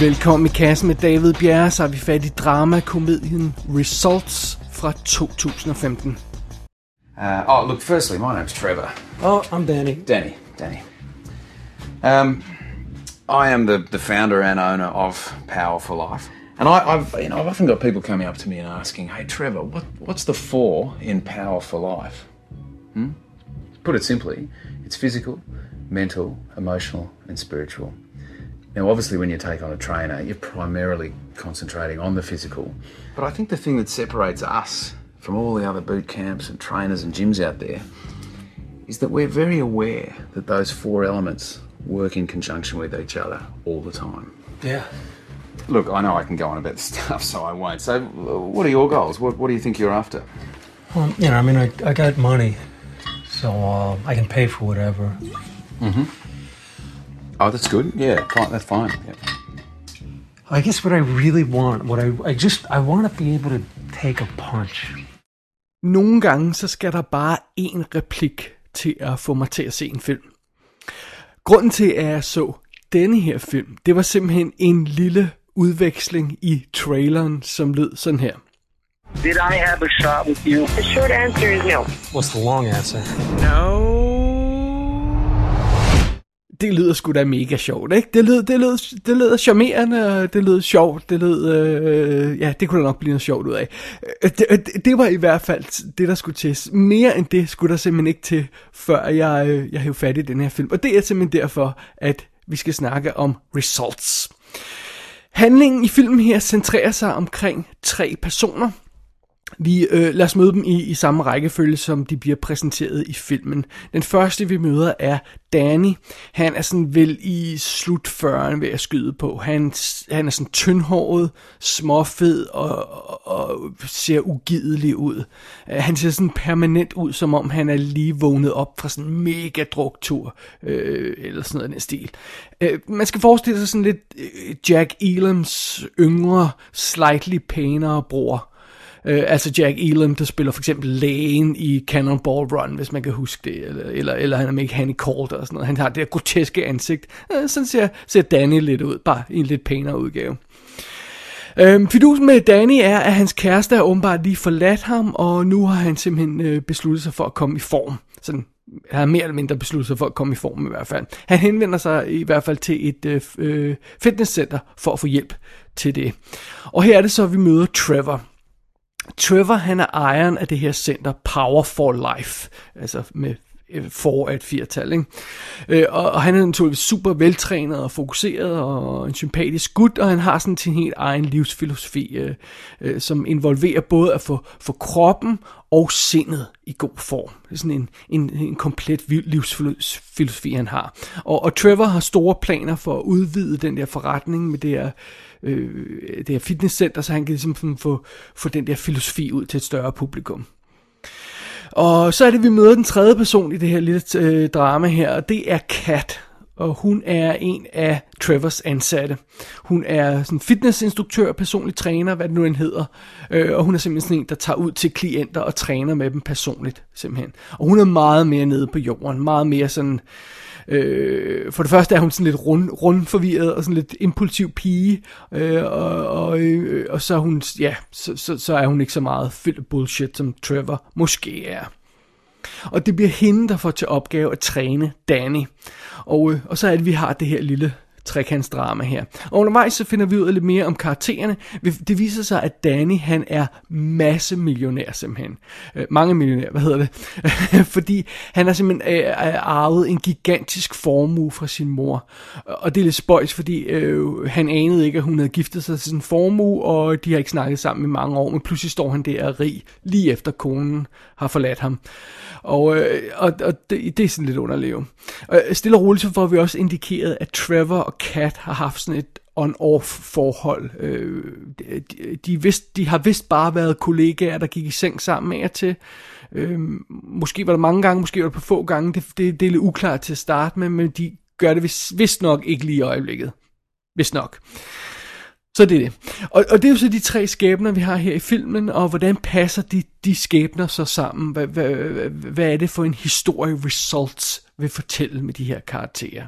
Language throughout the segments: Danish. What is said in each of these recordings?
Velkommen i kassen med David Bjerre, så har vi fat i dramakomedien Results fra 2015. Uh, oh, look, firstly, my name's Trevor. Oh, I'm Danny. Danny, Danny. Um, I am the, the founder and owner of Power for Life. And I, I've, you know, I've often got people coming up to me and asking, hey, Trevor, what, what's the four in Power for Life? Hmm? Put it simply, it's physical, mental, emotional, and spiritual. Now, obviously, when you take on a trainer, you're primarily concentrating on the physical. But I think the thing that separates us from all the other boot camps and trainers and gyms out there is that we're very aware that those four elements work in conjunction with each other all the time. Yeah. Look, I know I can go on about this stuff, so I won't. So, what are your goals? What, what do you think you're after? Well, you know, I mean, I, I got money, so uh, I can pay for whatever. Oh, that's good. Yeah, fine, that's fine. Yeah. I guess what I really want, what I, I just, I want to be able to take a punch. Nogle gange så skal der bare én replik til at få mig til at se en film. Grunden til, at jeg så denne her film, det var simpelthen en lille udveksling i traileren, som lød sådan her. Did I have a shot with you? The short answer is no. What's the long answer? Det lyder sgu da mega sjovt, ikke? Det lød, det lød, det lød charmerende, og det lød sjovt, det lød, øh, ja, det kunne der nok blive noget sjovt ud af. Øh, det, øh, det, det var i hvert fald det, der skulle til. Mere end det skulle der simpelthen ikke til, før jeg, øh, jeg hævde fat i den her film. Og det er simpelthen derfor, at vi skal snakke om Results. Handlingen i filmen her centrerer sig omkring tre personer. Vi øh, lad os møde dem i, i samme rækkefølge, som de bliver præsenteret i filmen. Den første, vi møder, er Danny. Han er sådan vel i slut 40'erne ved at skyde på. Han, han er sådan tyndhåret, småfed og, og, og ser ugidelig ud. Øh, han ser sådan permanent ud, som om han er lige vågnet op fra sådan en mega druktur, øh, eller sådan noget i den stil. Øh, man skal forestille sig sådan lidt øh, Jack Elams yngre, slightly pænere bror. Øh, altså Jack Elam, der spiller for eksempel lægen i Cannonball Run, hvis man kan huske det, eller, eller, eller han er med i Hanny Calder og sådan noget. Han har det der groteske ansigt. Øh, sådan ser, ser Danny lidt ud, bare i en lidt pænere udgave. Øhm, fidusen med Danny er, at hans kæreste er åbenbart lige forladt ham, og nu har han simpelthen øh, besluttet sig for at komme i form. Sådan, han har mere eller mindre besluttet sig for at komme i form i hvert fald. Han henvender sig i hvert fald til et øh, øh, fitnesscenter for at få hjælp til det. Og her er det så, at vi møder Trevor. Trevor, han er ejeren af det her center Power for Life, altså med Øh, for af et firtal, ikke? Øh, og, og han er naturligvis super veltrænet og fokuseret og en sympatisk gut, og han har sådan sin helt egen livsfilosofi, øh, øh, som involverer både at få, få kroppen og sindet i god form. Det er sådan en, en, en komplet livsfilosofi, han har. Og, og Trevor har store planer for at udvide den der forretning med det her, øh, det her fitnesscenter, så han kan ligesom få, få den der filosofi ud til et større publikum. Og så er det, vi møder den tredje person i det her lille øh, drama her, og det er Kat. Og hun er en af Trevors ansatte. Hun er sådan fitnessinstruktør, personlig træner, hvad det nu end hedder. Øh, og hun er simpelthen sådan en, der tager ud til klienter og træner med dem personligt, simpelthen. Og hun er meget mere nede på jorden, meget mere sådan... Øh, Øh, for det første er hun sådan lidt rund, rundforvirret og sådan lidt impulsiv pige, øh, og, og, øh, og så er hun, ja, så, så, så er hun ikke så meget fyldt af bullshit, som Trevor måske er. Og det bliver hende, der får til opgave at træne Danny. Og, øh, og så er det, vi har det her lille trekantsdrama her. Og undervejs så finder vi ud af lidt mere om karaktererne. Det viser sig, at Danny han er masse millionær simpelthen. Øh, mange millionær, hvad hedder det? fordi han har simpelthen øh, arvet en gigantisk formue fra sin mor. Og det er lidt spøjs, fordi øh, han anede ikke, at hun havde giftet sig til sin formue, og de har ikke snakket sammen i mange år, men pludselig står han der og rig, lige efter konen har forladt ham. Og, øh, og, og det, det er sådan lidt underligt. Og øh, stille og roligt så får vi også indikeret, at Trevor og Kat har haft sådan et on-off forhold. Øh, de, de, de, vidst, de har vist bare været kollegaer, der gik i seng sammen af til. Øh, måske var det mange gange, måske var det på få gange. Det, det, det er lidt uklart til at starte med, men de gør det vist, vist nok ikke lige i øjeblikket. Vist nok. Så det er det. Og, og det er jo så de tre skæbner, vi har her i filmen, og hvordan passer de, de skæbner så sammen? Hvad, hvad, hvad, hvad er det for en historie results vil fortælle med de her karakterer?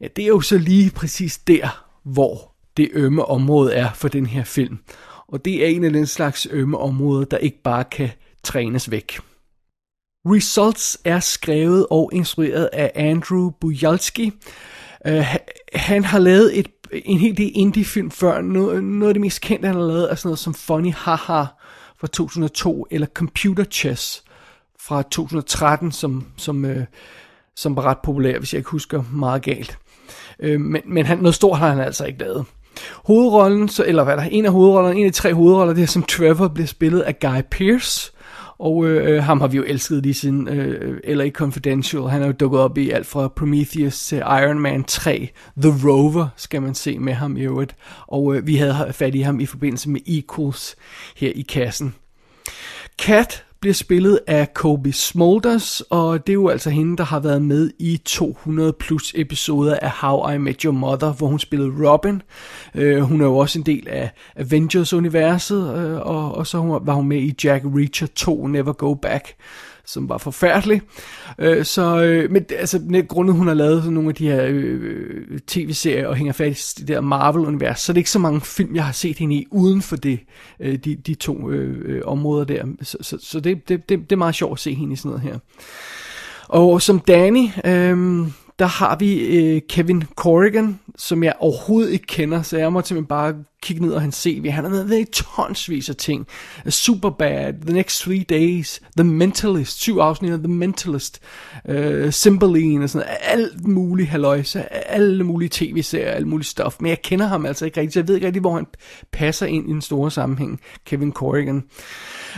Ja, det er jo så lige præcis der, hvor det ømme område er for den her film. Og det er en af den slags ømme områder, der ikke bare kan trænes væk. Results er skrevet og instrueret af Andrew Bujalski. Uh, han har lavet et, en hel del indie-film før. Noget, noget af det mest kendte, han har lavet, er sådan noget som Funny Haha fra 2002, eller Computer Chess fra 2013, som, som, uh, som var ret populær, hvis jeg ikke husker meget galt. Øh, men men han, noget stort har han altså ikke lavet. Hovedrollen, så, eller hvad der, en af hovedrollerne, en af de tre hovedroller, det er som Trevor bliver spillet af Guy Pearce. Og øh, øh ham har vi jo elsket lige siden øh, LA Confidential. Han er jo dukket op i alt fra Prometheus til Iron Man 3. The Rover skal man se med ham i øvrigt. Og øh, vi havde fat i ham i forbindelse med Equals her i kassen. Cat bliver spillet af Kobe Smulders, og det er jo altså hende, der har været med i 200 plus episoder af How I Met Your Mother, hvor hun spillede Robin. Øh, hun er jo også en del af Avengers-universet, øh, og, og så var hun med i Jack Reacher 2, Never Go Back som var forfærdelig. Øh, så, øh, men altså, grundet hun har lavet sådan nogle af de her øh, øh tv-serier og hænger fast i det der Marvel-univers, så er det ikke så mange film, jeg har set hende i uden for det, øh, de, de to øh, øh, områder der. Så, så, så det, det, det, det er meget sjovt at se hende i sådan noget her. Og som Danny, øh, der har vi øh, Kevin Corrigan, som jeg overhovedet ikke kender, så jeg må simpelthen bare kigge ned og han CV. Han har været i tonsvis af ting. Superbad, The Next Three Days, The Mentalist, syv afsnit af The Mentalist, uh, Cymbeline og sådan noget. Alt muligt haløjse, alle mulige tv-serier, alt muligt stof. Men jeg kender ham altså ikke rigtigt, så jeg ved ikke rigtig, hvor han passer ind i den store sammenhæng, Kevin Corrigan.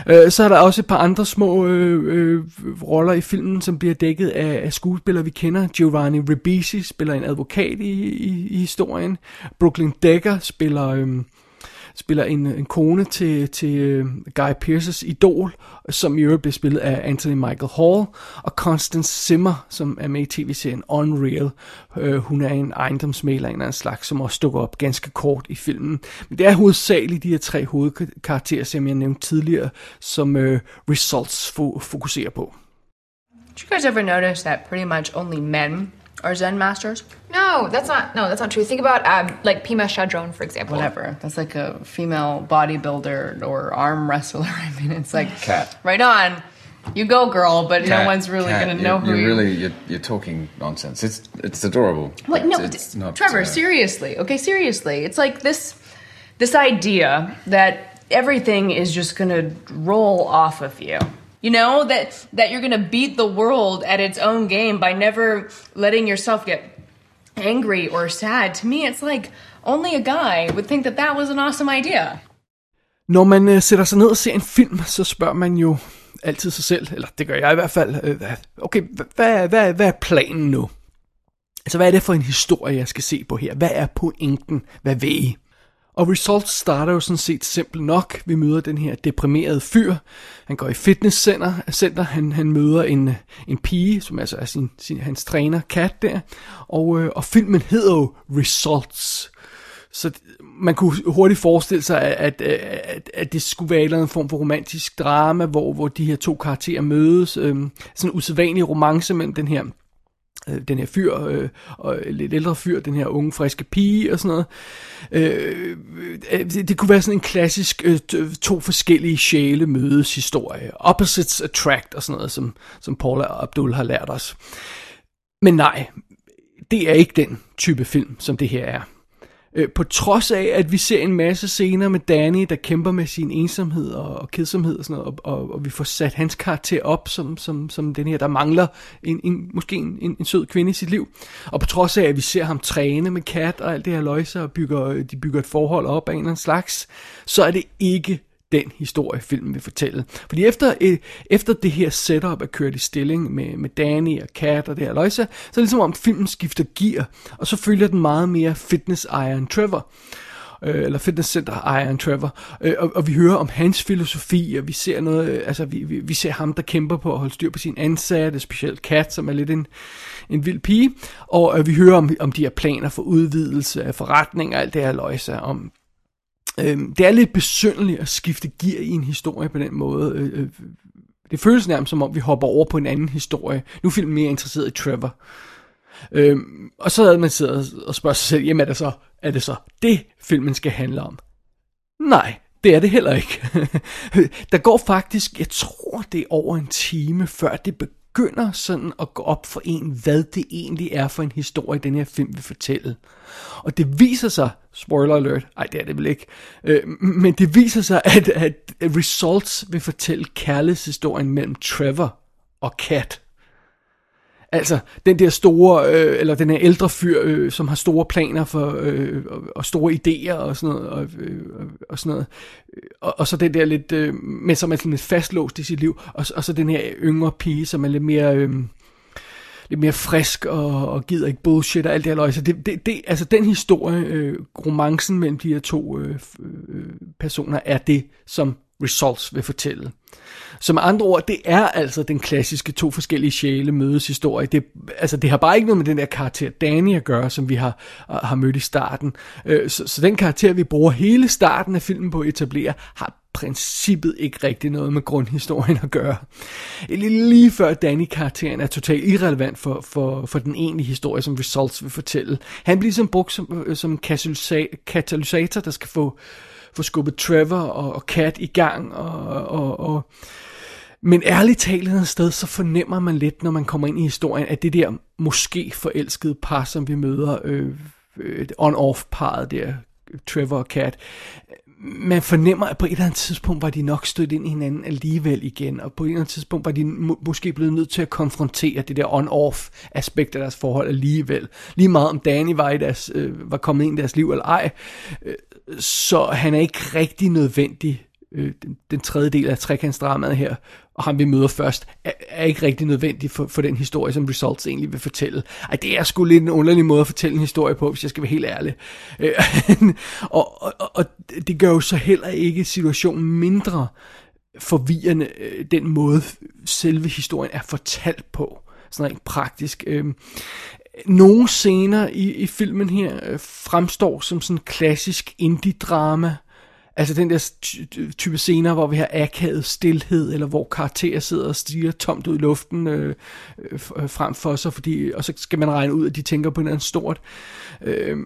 Uh, så er der også et par andre små øh, øh, roller i filmen, som bliver dækket af, af skuespillere, vi kender. Giovanni Ribisi spiller en advokat i, i, i historien. Brooklyn Decker spiller... Øh, spiller en, en kone til, til øh, Guy Pearces idol, som i øvrigt bliver spillet af Anthony Michael Hall, og Constance Zimmer, som er med i tv-serien Unreal. Øh, hun er en ejendomsmaler af en anden slags, som også dukker op ganske kort i filmen. Men det er hovedsageligt de her tre hovedkarakterer, som jeg nævnte tidligere, som øh, Results fo- fokuserer på. Did you guys ever notice that pretty much only men are Zen masters? No, that's not. No, that's not true. Think about um, like Pima Chadron, for example. Whatever. That's like a female bodybuilder or arm wrestler. I mean, it's like Cat. right on. You go, girl, but no one's really Cat, gonna know you're, who you're you. really you're, you're talking nonsense. It's it's adorable. What? No, it's, it's not. Trevor. uh, seriously, okay, seriously. It's like this, this idea that everything is just gonna roll off of you. You know that that you're going to beat the world at its own game by never letting yourself get angry or sad. To me, it's like only a guy would think that that was an awesome idea. Når man øh, sætter sig ned og ser en film, så spørger man jo altid sig selv, eller det gør jeg i hvert fald, øh, okay, hvad, hvad, hvad er planen nu? Altså, hvad er det for en historie, jeg skal se på her? Hvad er pointen? Hvad ved I? Og Results starter jo sådan set simpelt nok. Vi møder den her deprimerede fyr. Han går i fitnesscenter. Center. Han, han møder en, en pige, som altså er sin, sin, hans træner, Kat der. Og, øh, og filmen hedder jo Results. Så man kunne hurtigt forestille sig, at, at, at, at det skulle være en eller anden form for romantisk drama, hvor, hvor de her to karakterer mødes. Øhm, sådan en usædvanlig romance mellem den her øh, den her fyr, øh, og lidt ældre fyr, den her unge, friske pige og sådan noget. Øh, øh det, det kunne være sådan en klassisk øh, to forskellige sjæle mødes historie. Opposites attract og sådan noget, som, som Paula og Abdul har lært os. Men nej, det er ikke den type film, som det her er. Øh, på trods af, at vi ser en masse scener med Danny, der kæmper med sin ensomhed og, og kedsomhed og sådan noget, og, og, og vi får sat hans karakter op som, som, som den her, der mangler en, en, måske en, en, en sød kvinde i sit liv. Og på trods af, at vi ser ham træne med kat og alt det her løjse, og bygger, de bygger et forhold op af en eller anden slags, så er det ikke den historie, filmen vil fortælle. Fordi efter, øh, efter det her setup er kørt i stilling med, med Danny og Kat og det her løjse, så er det ligesom om filmen skifter gear, og så følger den meget mere fitness Iron Trevor øh, eller fitnesscenter Iron Trevor, øh, og, og vi hører om hans filosofi, og vi ser noget, øh, altså vi, vi, vi ser ham, der kæmper på at holde styr på sin ansatte, specielt Kat, som er lidt en, en vild pige, og øh, vi hører om, om de her planer for udvidelse af forretning og alt det her løjse, om Øhm, det er lidt besynderligt at skifte gear i en historie på den måde. Øh, øh, det føles nærmest som om, vi hopper over på en anden historie. Nu er filmen mere interesseret i Trevor. Øhm, og så havde man siddet og spørget sig selv, jamen er det så, er det så det, filmen skal handle om? Nej, det er det heller ikke. Der går faktisk, jeg tror det er over en time, før det begynder sådan at gå op for en, hvad det egentlig er for en historie, den her film vil fortælle. Og det viser sig, spoiler alert, ej det er det vel ikke, øh, men det viser sig, at, at Results vil fortælle kærlighedshistorien mellem Trevor og Kat. Altså, den der store, øh, eller den her ældre fyr, øh, som har store planer for, øh, og, og store idéer og sådan noget, og, øh, og sådan noget. Og, og så den der lidt, øh, men som er sådan lidt fastlåst i sit liv, og, og så den her yngre pige, som er lidt mere... Øh, lidt mere frisk og, og gider ikke bullshit og alt det her løg. Så det, det, det, altså den historie, øh, romancen mellem de her to øh, øh, personer, er det, som Results vil fortælle. Så med andre ord, det er altså den klassiske to forskellige sjæle mødes historie. Det, altså, det har bare ikke noget med den der karakter Danny at gøre, som vi har, øh, har mødt i starten. Øh, så, så den karakter, vi bruger hele starten af filmen på at etablere, har princippet ikke rigtig noget med grundhistorien at gøre. Lige før Danny-karakteren er totalt irrelevant for, for, for den egentlige historie, som Results vil fortælle. Han bliver ligesom brugt som, øh, som katalysator, der skal få, få skubbet Trevor og, og Kat i gang, og, og, og men ærligt talt et sted, så fornemmer man lidt, når man kommer ind i historien, at det der måske forelskede par, som vi møder, øh, øh on-off-paret der, Trevor og Kat, man fornemmer, at på et eller andet tidspunkt var de nok stødt ind i hinanden alligevel igen, og på et eller andet tidspunkt var de må, måske blevet nødt til at konfrontere det der on-off aspekt af deres forhold alligevel. Lige meget om Danny var, i deres, øh, var kommet ind i deres liv eller ej, øh, så han er ikke rigtig nødvendig øh, den, den tredje del af trekantsdramaet her, og ham vi møder først, er, er ikke rigtig nødvendig for, for den historie, som Results egentlig vil fortælle. Ej, det er sgu lidt en underlig måde at fortælle en historie på, hvis jeg skal være helt ærlig. Øh, og, og, og det gør jo så heller ikke situationen mindre forvirrende, øh, den måde selve historien er fortalt på. Sådan rent praktisk. Øh, nogle scener i, i filmen her øh, fremstår som sådan klassisk indie-drama, Altså den der type scener, hvor vi har akavet stillhed, eller hvor karakterer sidder og stiger tomt ud i luften øh, øh, frem for sig, fordi, og så skal man regne ud, at de tænker på noget stort. Øh,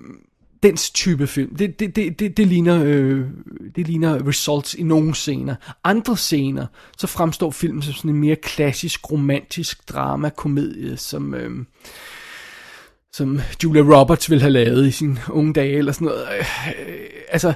den type film, det, det, det, det, det, ligner, øh, det ligner results i nogle scener. Andre scener, så fremstår filmen som sådan en mere klassisk, romantisk drama-komedie, som... Øh, som Julia Roberts ville have lavet i sin unge dage, eller sådan noget. Øh, altså,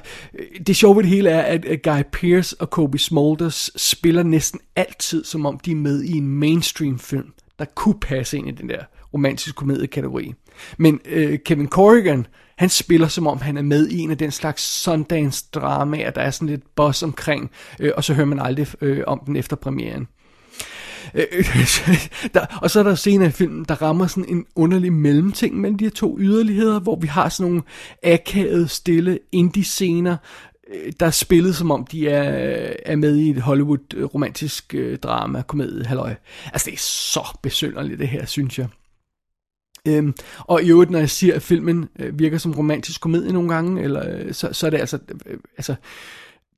det sjove ved det hele er, at Guy Pearce og Kobe Smulders spiller næsten altid, som om de er med i en mainstream film, der kunne passe ind i den der romantiske komediekategori. Men øh, Kevin Corrigan, han spiller som om han er med i en af den slags Sundance dramaer, der er sådan lidt boss omkring, øh, og så hører man aldrig øh, om den efter premieren. Øh, der, og så er der scener i filmen, der rammer sådan en underlig mellemting mellem de her to yderligheder, hvor vi har sådan nogle akavede, stille indie-scener, øh, der er spillet som om de er, er med i et Hollywood øh, romantisk drama, komedie, halløj. Altså det er så besynderligt det her, synes jeg. Øhm, og i øvrigt, når jeg siger, at filmen øh, virker som romantisk komedie nogle gange, eller, øh, så, så er det altså, øh, altså,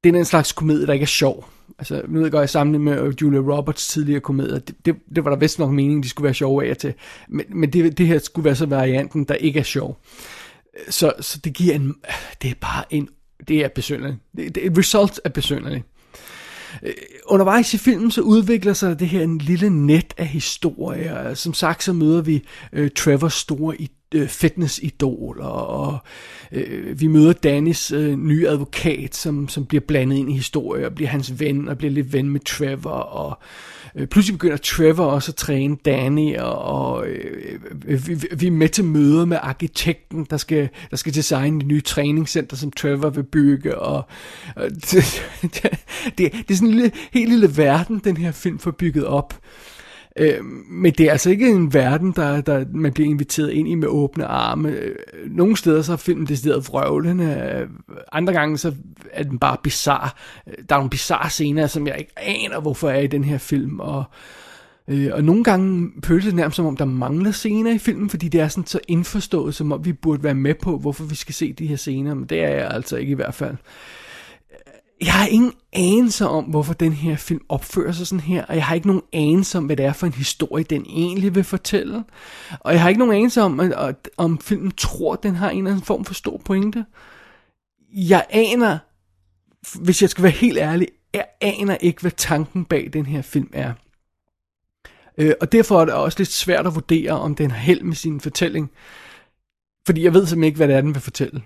det er en slags komedie, der ikke er sjov. Altså, nu ved jeg godt, jeg sammenligner med øh, Julia Roberts tidligere komedier. Det, det, det var der vist nok meningen, de skulle være sjove af til. Men, men det, det her skulle være så varianten, der ikke er sjov. Så, så det giver en... Det er bare en... Det er besynderligt. Det, det, result er besynderligt. Øh, undervejs i filmen så udvikler sig det her en lille net af historier. Som sagt så møder vi øh, Trevors store øh, fitnessidol, og, og øh, vi møder Danis øh, nye advokat, som, som bliver blandet ind i historien, og bliver hans ven, og bliver lidt ven med Trevor, og øh, pludselig begynder Trevor også at træne Danny, og, og øh, vi, vi er med til møder med arkitekten, der skal, der skal designe det nye træningscenter, som Trevor vil bygge, og og det, det, det, det er sådan en lille, helt lille verden, den her film får bygget op. Øh, men det er altså ikke en verden, der, der man bliver inviteret ind i med åbne arme. Øh, nogle steder så er filmen decideret vrøvlende, øh, andre gange så er den bare bizarre. Øh, der er nogle bizarre scener, som jeg ikke aner, hvorfor er i den her film, og Øh, og nogle gange føles det nærmest som om, der mangler scener i filmen, fordi det er sådan så indforstået, som om vi burde være med på, hvorfor vi skal se de her scener, men det er jeg altså ikke i hvert fald jeg har ingen anelse om, hvorfor den her film opfører sig sådan her, og jeg har ikke nogen anelse om, hvad det er for en historie, den egentlig vil fortælle. Og jeg har ikke nogen anelse om, at, at, om filmen tror, den har en eller anden form for stor pointe. Jeg aner, hvis jeg skal være helt ærlig, jeg aner ikke, hvad tanken bag den her film er. Øh, og derfor er det også lidt svært at vurdere, om den har held med sin fortælling. Fordi jeg ved simpelthen ikke, hvad det er, den vil fortælle.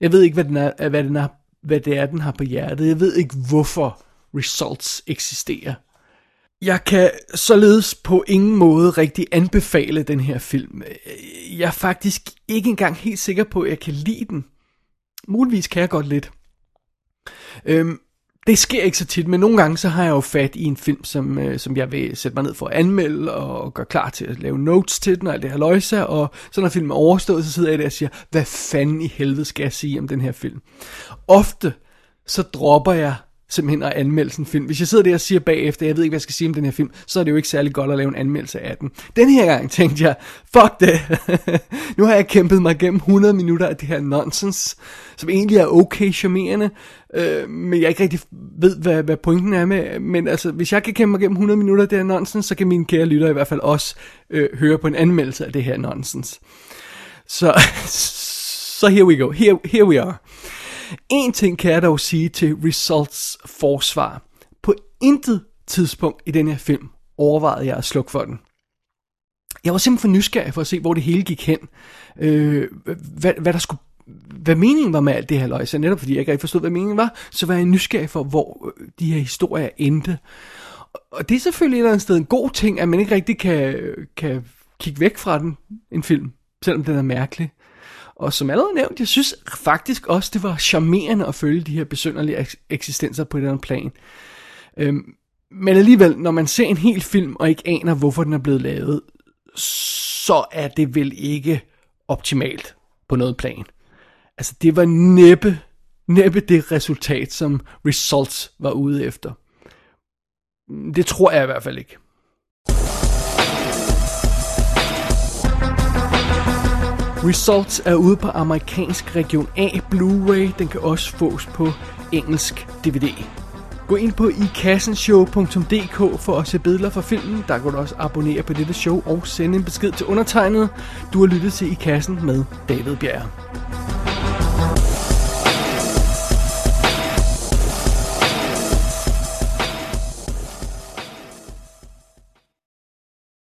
Jeg ved ikke, hvad, den er, hvad, den er, hvad det er, den har på hjertet. Jeg ved ikke, hvorfor results eksisterer. Jeg kan således på ingen måde rigtig anbefale den her film. Jeg er faktisk ikke engang helt sikker på, at jeg kan lide den. Muligvis kan jeg godt lidt. Øhm, det sker ikke så tit, men nogle gange så har jeg jo fat i en film, som, øh, som jeg vil sætte mig ned for at anmelde og gøre klar til at lave notes til den og alt det her løjse, og så når filmen er overstået, så sidder jeg der og siger, hvad fanden i helvede skal jeg sige om den her film? Ofte så dropper jeg simpelthen at anmelde sådan en film. Hvis jeg sidder der og siger bagefter, jeg ved ikke, hvad jeg skal sige om den her film, så er det jo ikke særlig godt at lave en anmeldelse af den. Den her gang tænkte jeg, fuck det. nu har jeg kæmpet mig igennem 100 minutter af det her nonsens, som egentlig er okay charmerende, øh, men jeg ikke rigtig ved, hvad, hvad pointen er med. Men altså, hvis jeg kan kæmpe mig igennem 100 minutter af det her nonsens, så kan mine kære lytter i hvert fald også øh, høre på en anmeldelse af det her nonsens. Så, så here we go. Here, here we are. En ting kan jeg dog sige til Results forsvar. På intet tidspunkt i den her film overvejede jeg at slukke for den. Jeg var simpelthen for nysgerrig for at se, hvor det hele gik hen. Øh, hvad, hvad der skulle hvad meningen var med alt det her løg, så netop fordi jeg ikke rigtig forstod, hvad meningen var, så var jeg nysgerrig for, hvor øh, de her historier endte. Og det er selvfølgelig et eller andet sted en god ting, at man ikke rigtig kan, kan kigge væk fra den, en film, selvom den er mærkelig. Og som allerede nævnt, jeg synes faktisk også, det var charmerende at følge de her besynderlige eksistenser på et eller andet plan. Øhm, men alligevel, når man ser en hel film og ikke aner, hvorfor den er blevet lavet, så er det vel ikke optimalt på noget plan. Altså, det var næppe, næppe det resultat, som Results var ude efter. Det tror jeg i hvert fald ikke. Results er ude på amerikansk region A Blu-ray. Den kan også fås på engelsk DVD. Gå ind på ikassenshow.dk for at se billeder fra filmen. Der kan du også abonnere på dette show og sende en besked til undertegnet. Du har lyttet til I Kassen med David Bjerg.